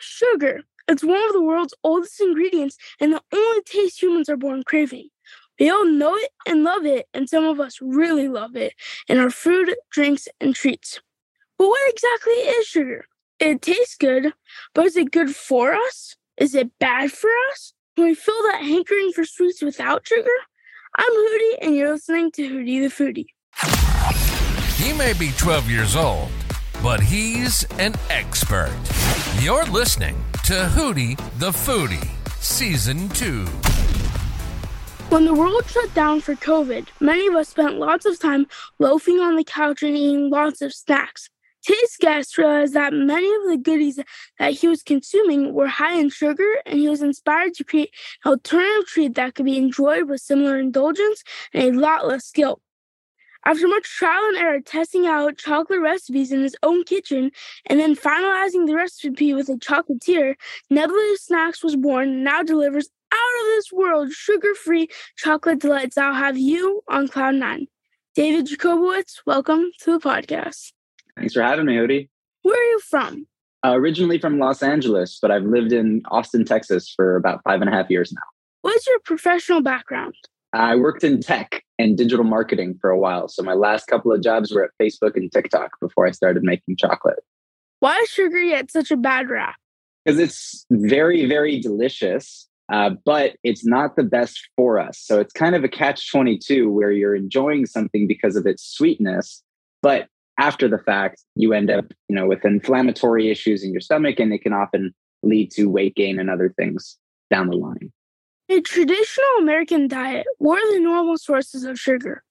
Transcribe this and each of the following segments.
Sugar. It's one of the world's oldest ingredients and the only taste humans are born craving. We all know it and love it, and some of us really love it in our food, drinks, and treats. But what exactly is sugar? It tastes good, but is it good for us? Is it bad for us? Can we feel that hankering for sweets without sugar? I'm Hootie, and you're listening to Hootie the Foodie. He may be 12 years old, but he's an expert. You're listening to Hootie the Foodie, Season 2. When the world shut down for COVID, many of us spent lots of time loafing on the couch and eating lots of snacks. Today's guest realized that many of the goodies that he was consuming were high in sugar, and he was inspired to create an alternative treat that could be enjoyed with similar indulgence and a lot less guilt. After much trial and error testing out chocolate recipes in his own kitchen and then finalizing the recipe with a chocolatier, Nebula Snacks was born and now delivers out of this world sugar free chocolate delights that'll have you on Cloud Nine. David Jacobowitz, welcome to the podcast. Thanks for having me, Hootie. Where are you from? Uh, originally from Los Angeles, but I've lived in Austin, Texas for about five and a half years now. What's your professional background? I worked in tech and digital marketing for a while. So my last couple of jobs were at Facebook and TikTok before I started making chocolate. Why is sugar yet such a bad rap? Because it's very, very delicious, uh, but it's not the best for us. So it's kind of a catch 22 where you're enjoying something because of its sweetness, but after the fact, you end up, you know, with inflammatory issues in your stomach, and it can often lead to weight gain and other things down the line. A traditional American diet, what are the normal sources of sugar?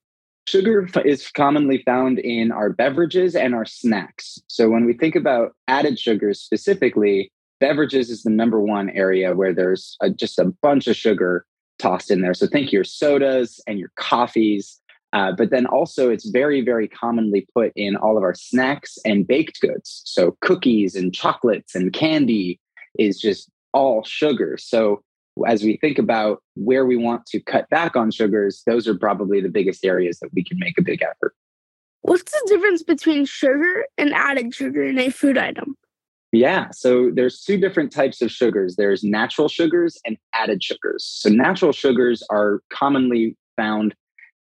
Sugar is commonly found in our beverages and our snacks. So when we think about added sugars specifically, beverages is the number one area where there's a, just a bunch of sugar tossed in there. So think your sodas and your coffees. Uh, but then also, it's very, very commonly put in all of our snacks and baked goods. So cookies and chocolates and candy is just all sugar. So as we think about where we want to cut back on sugars, those are probably the biggest areas that we can make a big effort. What's the difference between sugar and added sugar in a food item? Yeah, so there's two different types of sugars. There's natural sugars and added sugars. So natural sugars are commonly found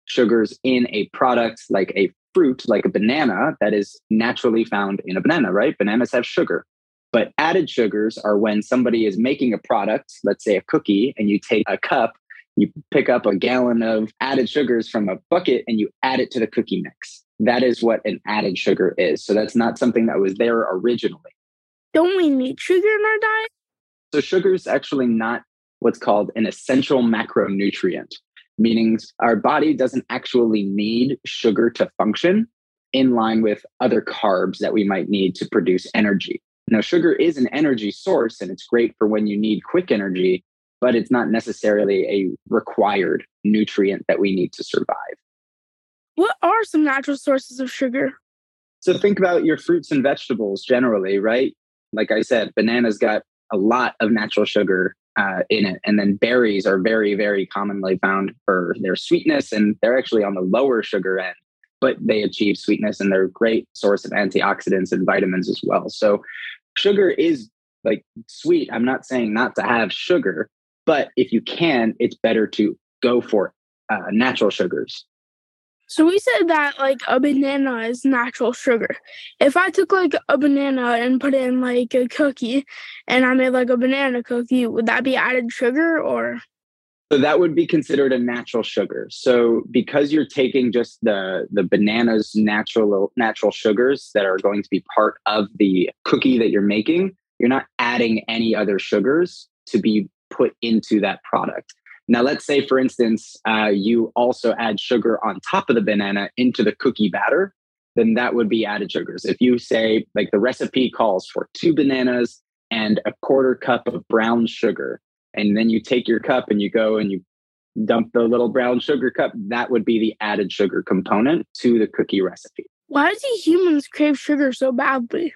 sugars in a product like a fruit, like a banana that is naturally found in a banana, right? Bananas have sugar. But added sugars are when somebody is making a product, let's say a cookie, and you take a cup, you pick up a gallon of added sugars from a bucket and you add it to the cookie mix. That is what an added sugar is. So that's not something that was there originally. Don't we need sugar in our diet? So sugar is actually not what's called an essential macronutrient, meaning our body doesn't actually need sugar to function in line with other carbs that we might need to produce energy. Now, sugar is an energy source and it's great for when you need quick energy, but it's not necessarily a required nutrient that we need to survive. What are some natural sources of sugar? So, think about your fruits and vegetables generally, right? Like I said, bananas got a lot of natural sugar uh, in it. And then berries are very, very commonly found for their sweetness, and they're actually on the lower sugar end but they achieve sweetness and they're a great source of antioxidants and vitamins as well. So sugar is like sweet. I'm not saying not to have sugar, but if you can, it's better to go for uh, natural sugars. So we said that like a banana is natural sugar. If I took like a banana and put in like a cookie and I made like a banana cookie, would that be added sugar or so that would be considered a natural sugar. So because you're taking just the the bananas natural natural sugars that are going to be part of the cookie that you're making, you're not adding any other sugars to be put into that product. Now, let's say, for instance, uh, you also add sugar on top of the banana into the cookie batter, then that would be added sugars. If you say, like the recipe calls for two bananas and a quarter cup of brown sugar, and then you take your cup and you go and you dump the little brown sugar cup, that would be the added sugar component to the cookie recipe. Why do humans crave sugar so badly?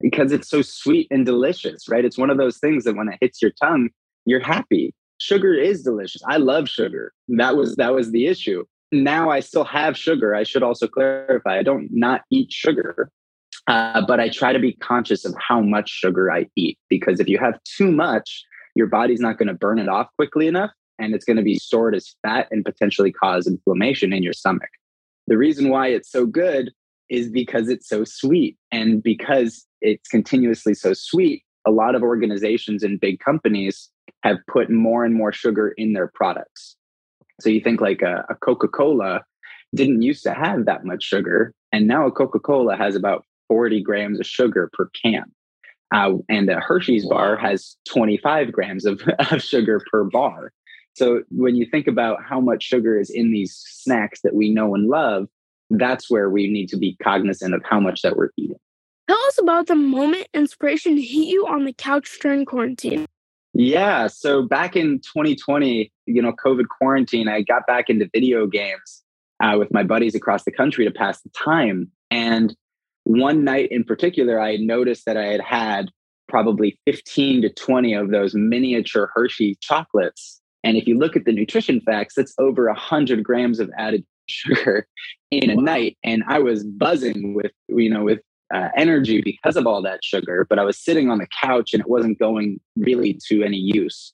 Because it's so sweet and delicious, right? It's one of those things that when it hits your tongue, you're happy. Sugar is delicious. I love sugar. That was that was the issue. Now I still have sugar. I should also clarify I don't not eat sugar. Uh, but I try to be conscious of how much sugar I eat because if you have too much, your body's not going to burn it off quickly enough and it's going to be stored as fat and potentially cause inflammation in your stomach. The reason why it's so good is because it's so sweet. And because it's continuously so sweet, a lot of organizations and big companies have put more and more sugar in their products. So you think like a, a Coca Cola didn't used to have that much sugar. And now a Coca Cola has about 40 grams of sugar per can. Uh, and a Hershey's bar has 25 grams of, of sugar per bar. So when you think about how much sugar is in these snacks that we know and love, that's where we need to be cognizant of how much that we're eating. Tell us about the moment inspiration hit you on the couch during quarantine. Yeah. So back in 2020, you know, COVID quarantine, I got back into video games uh, with my buddies across the country to pass the time. And one night in particular, I had noticed that I had had probably 15 to 20 of those miniature Hershey chocolates. And if you look at the nutrition facts, that's over 100 grams of added sugar in a wow. night. And I was buzzing with, you know, with uh, energy because of all that sugar, but I was sitting on the couch and it wasn't going really to any use.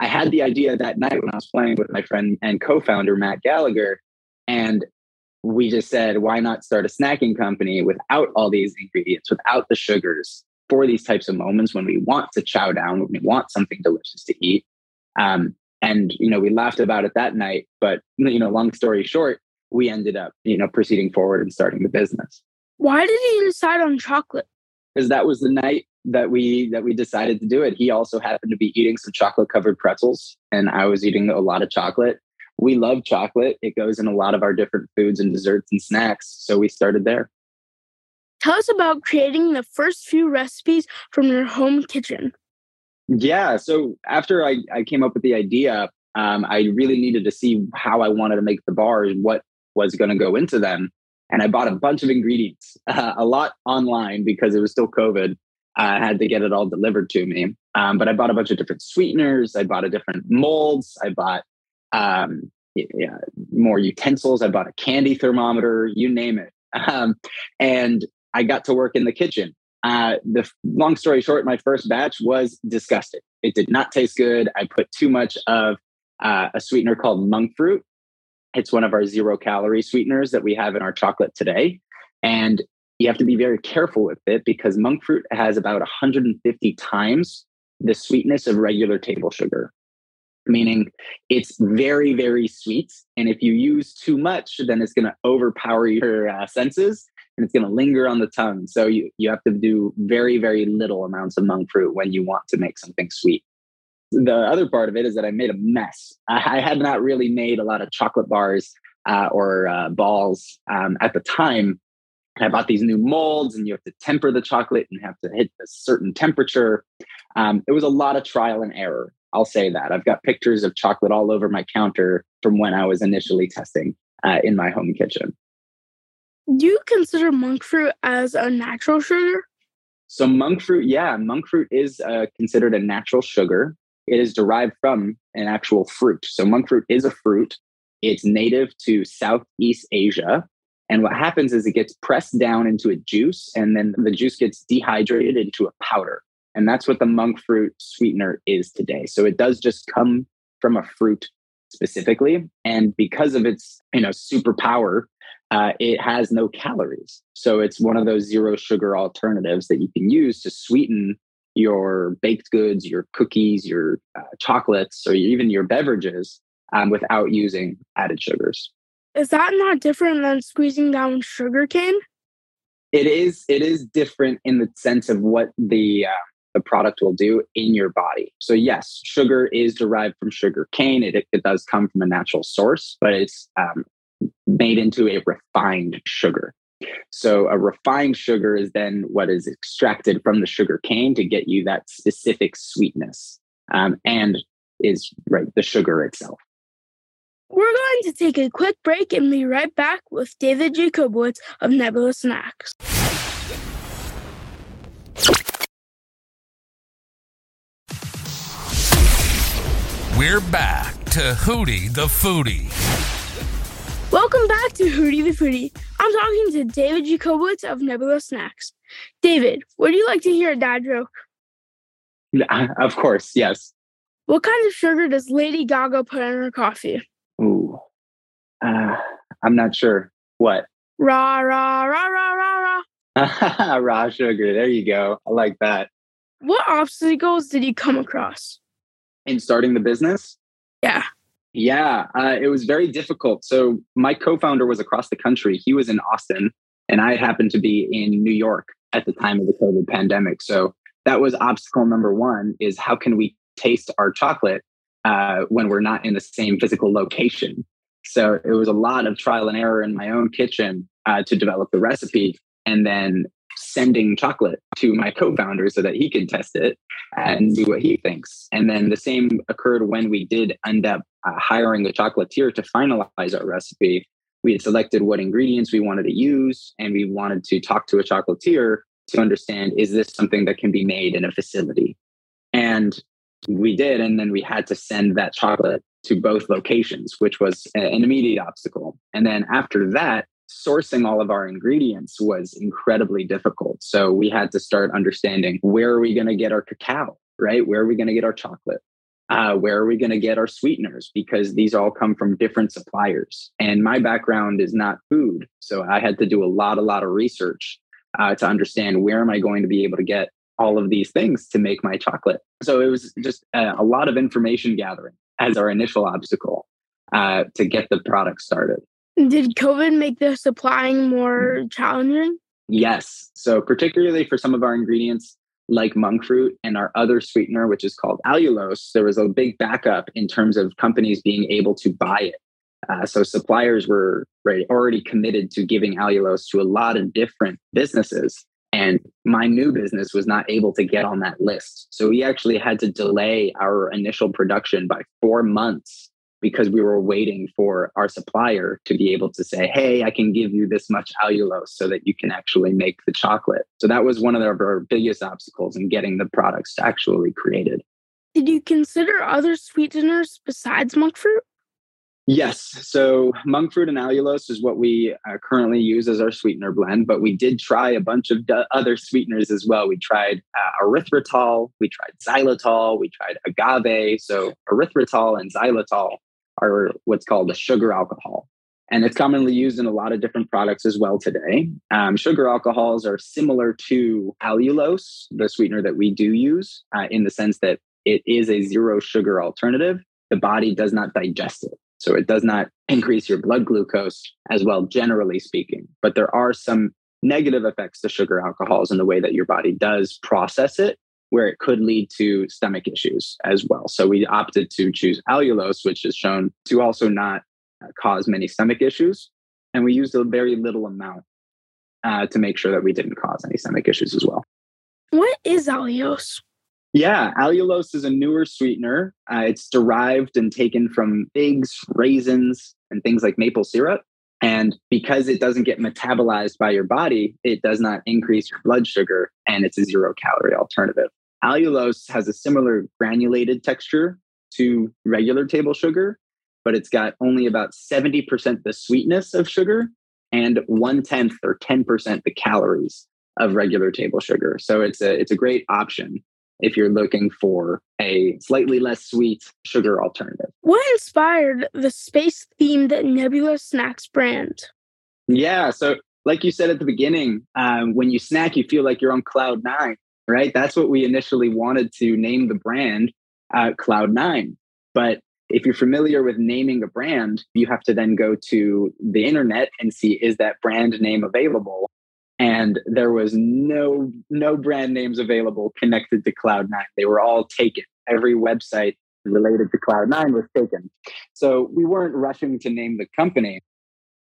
I had the idea that night when I was playing with my friend and co founder, Matt Gallagher, and we just said, why not start a snacking company without all these ingredients, without the sugars for these types of moments when we want to chow down, when we want something delicious to eat. Um, and, you know, we laughed about it that night, but, you know, long story short, we ended up, you know, proceeding forward and starting the business. Why did you decide on chocolate? Because that was the night that we that we decided to do it. He also happened to be eating some chocolate covered pretzels and I was eating a lot of chocolate we love chocolate. It goes in a lot of our different foods and desserts and snacks. So we started there. Tell us about creating the first few recipes from your home kitchen. Yeah. So after I, I came up with the idea, um, I really needed to see how I wanted to make the bars, and what was going to go into them. And I bought a bunch of ingredients, uh, a lot online because it was still COVID. I had to get it all delivered to me. Um, but I bought a bunch of different sweeteners. I bought a different molds. I bought um, yeah, more utensils. I bought a candy thermometer, you name it. Um, and I got to work in the kitchen. Uh, the long story short, my first batch was disgusting. It did not taste good. I put too much of uh, a sweetener called monk fruit. It's one of our zero calorie sweeteners that we have in our chocolate today. And you have to be very careful with it because monk fruit has about 150 times the sweetness of regular table sugar meaning it's very very sweet. And if you use too much then it's going to overpower your uh, senses and it's going to linger on the tongue. So you, you have to do very very little amounts of monk fruit when you want to make something sweet. The other part of it is that i made a mess. I, I had not really made a lot of chocolate bars uh, or uh, balls um, at the time. I bought these new molds, and you have to temper the chocolate and have to hit a certain temperature. Um, it was a lot of trial and error. I'll say that. I've got pictures of chocolate all over my counter from when I was initially testing uh, in my home kitchen. Do you consider monk fruit as a natural sugar? So, monk fruit, yeah, monk fruit is uh, considered a natural sugar. It is derived from an actual fruit. So, monk fruit is a fruit. It's native to Southeast Asia. And what happens is it gets pressed down into a juice, and then the juice gets dehydrated into a powder. And that's what the monk fruit sweetener is today. So it does just come from a fruit specifically. And because of its, you know, superpower, uh, it has no calories. So it's one of those zero sugar alternatives that you can use to sweeten your baked goods, your cookies, your uh, chocolates, or even your beverages um, without using added sugars. Is that not different than squeezing down sugar cane? It is. It is different in the sense of what the uh, the product will do in your body. So, yes, sugar is derived from sugar cane. It, it does come from a natural source, but it's um, made into a refined sugar. So, a refined sugar is then what is extracted from the sugar cane to get you that specific sweetness um, and is right the sugar itself. We're going to take a quick break and be right back with David Jacobowitz of Nebula Snacks. We're back to Hootie the Foodie. Welcome back to Hootie the Foodie. I'm talking to David Jacobowitz of Nebula Snacks. David, would you like to hear a dad joke? Of course, yes. What kind of sugar does Lady Gaga put in her coffee? Ooh, uh, I'm not sure. What? Rah, rah, rah, rah, rah, rah. Raw sugar. There you go. I like that. What obstacles did you come across? In starting the business? Yeah. Yeah, uh, it was very difficult. So my co-founder was across the country. He was in Austin, and I happened to be in New York at the time of the COVID pandemic. So that was obstacle number one: is how can we taste our chocolate uh, when we're not in the same physical location? So it was a lot of trial and error in my own kitchen uh, to develop the recipe, and then sending chocolate to my co-founder so that he could test it and see what he thinks. And then the same occurred when we did end up uh, hiring a chocolatier to finalize our recipe. We had selected what ingredients we wanted to use, and we wanted to talk to a chocolatier to understand is this something that can be made in a facility? And we did. And then we had to send that chocolate to both locations, which was an immediate obstacle. And then after that, sourcing all of our ingredients was incredibly difficult. So we had to start understanding where are we going to get our cacao, right? Where are we going to get our chocolate? Uh, where are we going to get our sweeteners? Because these all come from different suppliers. And my background is not food. So I had to do a lot, a lot of research uh, to understand where am I going to be able to get all of these things to make my chocolate. So it was just a, a lot of information gathering as our initial obstacle uh, to get the product started. Did COVID make the supplying more challenging? Yes. So, particularly for some of our ingredients like monk fruit and our other sweetener, which is called allulose, there was a big backup in terms of companies being able to buy it. Uh, so, suppliers were already committed to giving allulose to a lot of different businesses. And my new business was not able to get on that list. So, we actually had to delay our initial production by four months because we were waiting for our supplier to be able to say, hey, I can give you this much allulose so that you can actually make the chocolate. So that was one of our biggest obstacles in getting the products actually created. Did you consider other sweeteners besides monk fruit? Yes. So monk fruit and allulose is what we uh, currently use as our sweetener blend, but we did try a bunch of d- other sweeteners as well. We tried uh, erythritol, we tried xylitol, we tried agave. So erythritol and xylitol are what's called a sugar alcohol. And it's commonly used in a lot of different products as well today. Um, sugar alcohols are similar to allulose, the sweetener that we do use, uh, in the sense that it is a zero sugar alternative. The body does not digest it. So it does not increase your blood glucose as well, generally speaking. But there are some negative effects to sugar alcohols in the way that your body does process it where it could lead to stomach issues as well. So we opted to choose allulose, which is shown to also not uh, cause many stomach issues. And we used a very little amount uh, to make sure that we didn't cause any stomach issues as well. What is allulose? Yeah, allulose is a newer sweetener. Uh, it's derived and taken from figs, raisins, and things like maple syrup. And because it doesn't get metabolized by your body, it does not increase your blood sugar and it's a zero calorie alternative. Allulose has a similar granulated texture to regular table sugar, but it's got only about 70% the sweetness of sugar and one tenth or 10% the calories of regular table sugar. So it's a, it's a great option if you're looking for a slightly less sweet sugar alternative. What inspired the space themed Nebula Snacks brand? Yeah. So, like you said at the beginning, um, when you snack, you feel like you're on cloud nine, right? That's what we initially wanted to name the brand uh, Cloud Nine. But if you're familiar with naming a brand, you have to then go to the internet and see is that brand name available? and there was no no brand names available connected to cloud9 they were all taken every website related to cloud9 was taken so we weren't rushing to name the company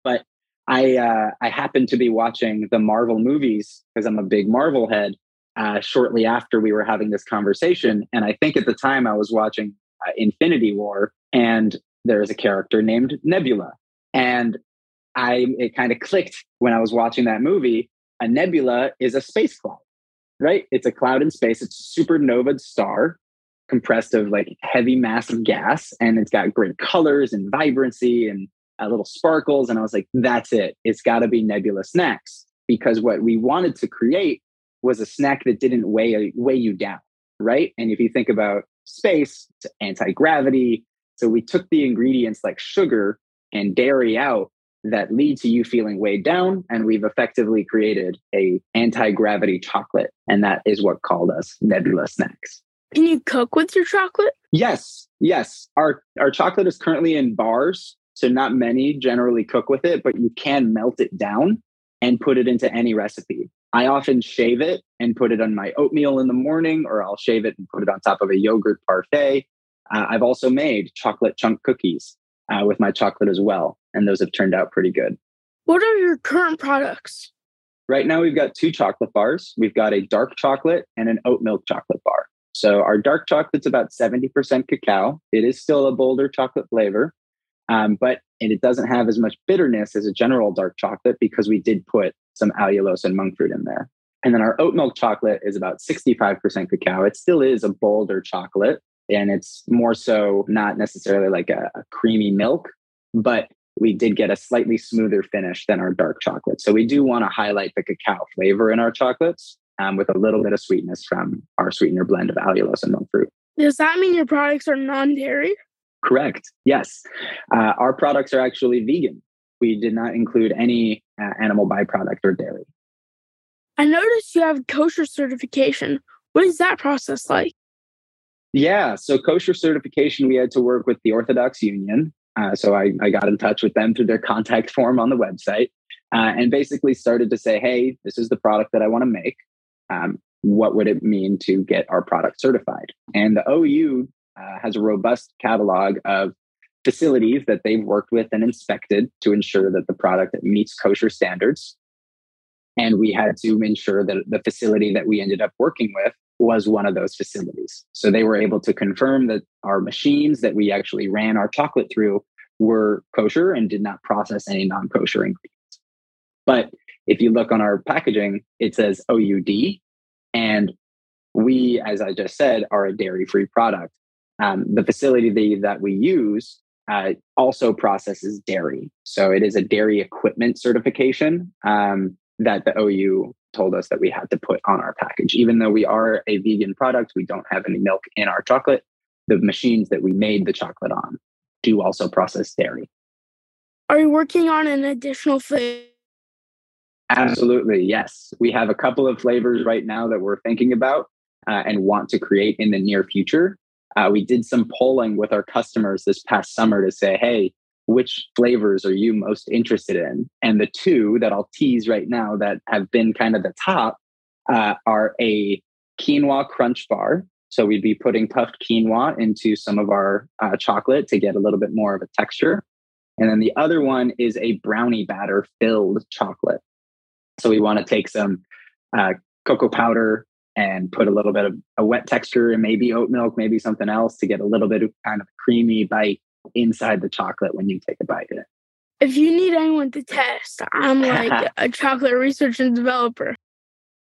but i uh, i happened to be watching the marvel movies because i'm a big marvel head uh, shortly after we were having this conversation and i think at the time i was watching uh, infinity war and there's a character named nebula and I it kind of clicked when I was watching that movie a nebula is a space cloud, right? It's a cloud in space. It's a supernova star compressed of like heavy, mass of gas, and it's got great colors and vibrancy. And uh, little sparkles. And I was like, that's it. It's got to be Nebula Snacks because what we wanted to create was a snack that didn't weigh weigh you down, right? And if you think about space, it's anti gravity. So we took the ingredients like sugar and dairy out that lead to you feeling weighed down, and we've effectively created a anti gravity chocolate, and that is what called us Nebula Snacks. Can you cook with your chocolate? Yes, yes. Our our chocolate is currently in bars, so not many generally cook with it, but you can melt it down and put it into any recipe. I often shave it and put it on my oatmeal in the morning, or I'll shave it and put it on top of a yogurt parfait. Uh, I've also made chocolate chunk cookies uh, with my chocolate as well, and those have turned out pretty good. What are your current products? Right now, we've got two chocolate bars. We've got a dark chocolate and an oat milk chocolate bar. So our dark chocolate's about 70% cacao. It is still a bolder chocolate flavor, um, but and it doesn't have as much bitterness as a general dark chocolate because we did put some allulose and monk fruit in there. And then our oat milk chocolate is about 65% cacao. It still is a bolder chocolate, and it's more so not necessarily like a, a creamy milk, but we did get a slightly smoother finish than our dark chocolate. So we do want to highlight the cacao flavor in our chocolates um, with a little bit of sweetness from our sweetener blend of allulose and monk fruit. Does that mean your products are non dairy? Correct. Yes. Uh, our products are actually vegan. We did not include any uh, animal byproduct or dairy. I noticed you have kosher certification. What is that process like? Yeah, so kosher certification, we had to work with the Orthodox Union. Uh, so I, I, got in touch with them through their contact form on the website uh, and basically started to say, hey, this is the product that I want to make. Um, what would it mean to get our product certified? And the OU uh, has a robust catalog of facilities that they've worked with and inspected to ensure that the product meets kosher standards. And we had to ensure that the facility that we ended up working with was one of those facilities. So they were able to confirm that our machines that we actually ran our chocolate through were kosher and did not process any non kosher ingredients. But if you look on our packaging, it says OUD. And we, as I just said, are a dairy free product. Um, the facility that we use uh, also processes dairy. So it is a dairy equipment certification um, that the OU told us that we had to put on our package. Even though we are a vegan product, we don't have any milk in our chocolate. The machines that we made the chocolate on do also process dairy. Are you working on an additional flavor? Absolutely, yes. We have a couple of flavors right now that we're thinking about uh, and want to create in the near future. Uh, we did some polling with our customers this past summer to say, hey, which flavors are you most interested in? And the two that I'll tease right now that have been kind of the top uh, are a quinoa crunch bar. So we'd be putting puffed quinoa into some of our uh, chocolate to get a little bit more of a texture. And then the other one is a brownie batter filled chocolate. So we want to take some uh, cocoa powder, and put a little bit of a wet texture and maybe oat milk, maybe something else to get a little bit of kind of creamy bite inside the chocolate when you take a bite of it. If you need anyone to test, I'm like a chocolate research and developer.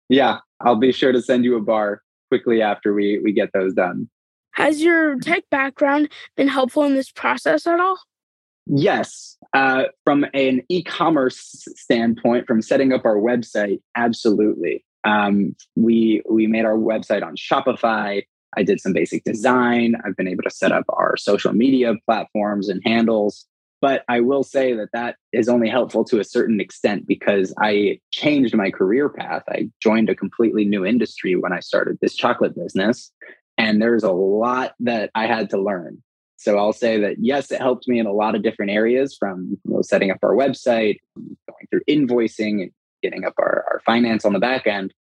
Yeah, I'll be sure to send you a bar quickly after we, we get those done. Has your tech background been helpful in this process at all? Yes. Uh, from an e commerce standpoint, from setting up our website, absolutely. Um, we we made our website on Shopify. I did some basic design. I've been able to set up our social media platforms and handles. But I will say that that is only helpful to a certain extent because I changed my career path. I joined a completely new industry when I started this chocolate business. And there's a lot that I had to learn. So I'll say that yes, it helped me in a lot of different areas from you know, setting up our website, going through invoicing and getting up our, our finance on the back end.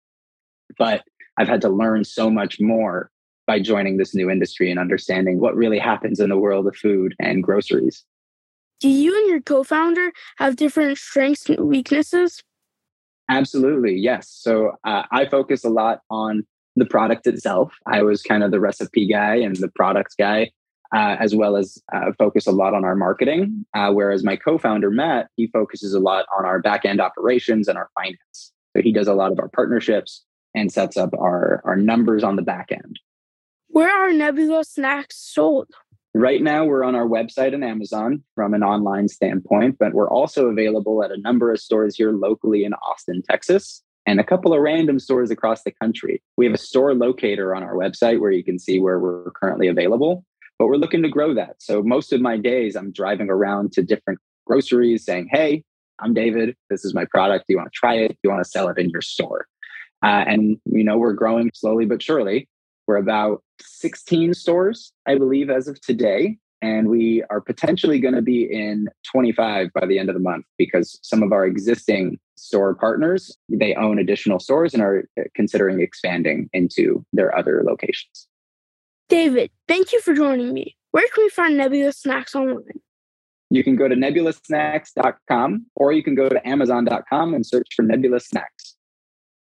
But I've had to learn so much more by joining this new industry and understanding what really happens in the world of food and groceries. Do you and your co founder have different strengths and weaknesses? Absolutely, yes. So uh, I focus a lot on the product itself. I was kind of the recipe guy and the products guy, uh, as well as uh, focus a lot on our marketing. Uh, whereas my co founder, Matt, he focuses a lot on our back end operations and our finance. So he does a lot of our partnerships and sets up our, our numbers on the back end. Where are Nebula snacks sold? Right now, we're on our website and Amazon from an online standpoint, but we're also available at a number of stores here locally in Austin, Texas, and a couple of random stores across the country. We have a store locator on our website where you can see where we're currently available, but we're looking to grow that. So most of my days, I'm driving around to different groceries saying, Hey, I'm David. This is my product. Do you want to try it? Do you want to sell it in your store? Uh, and, you know, we're growing slowly but surely. We're about 16 stores, I believe, as of today. And we are potentially going to be in 25 by the end of the month because some of our existing store partners, they own additional stores and are uh, considering expanding into their other locations. David, thank you for joining me. Where can we find Nebula Snacks online? You can go to nebulasnacks.com or you can go to amazon.com and search for Nebula Snacks.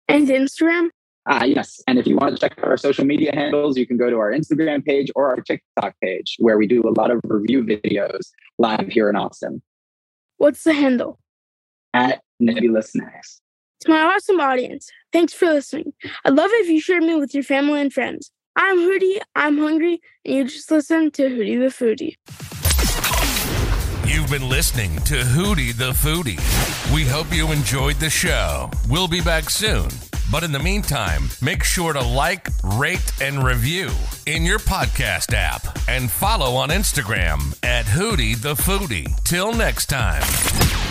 And Instagram? Ah, yes. And if you want to check out our social media handles, you can go to our Instagram page or our TikTok page where we do a lot of review videos live here in Austin. What's the handle? At Nebula Snacks. To my awesome audience, thanks for listening. I'd love it if you shared me with your family and friends. I'm Hootie, I'm hungry, and you just listen to Hootie the Foodie. You've been listening to Hootie the Foodie. We hope you enjoyed the show. We'll be back soon. But in the meantime, make sure to like, rate, and review in your podcast app and follow on Instagram at Hootie the Foodie. Till next time.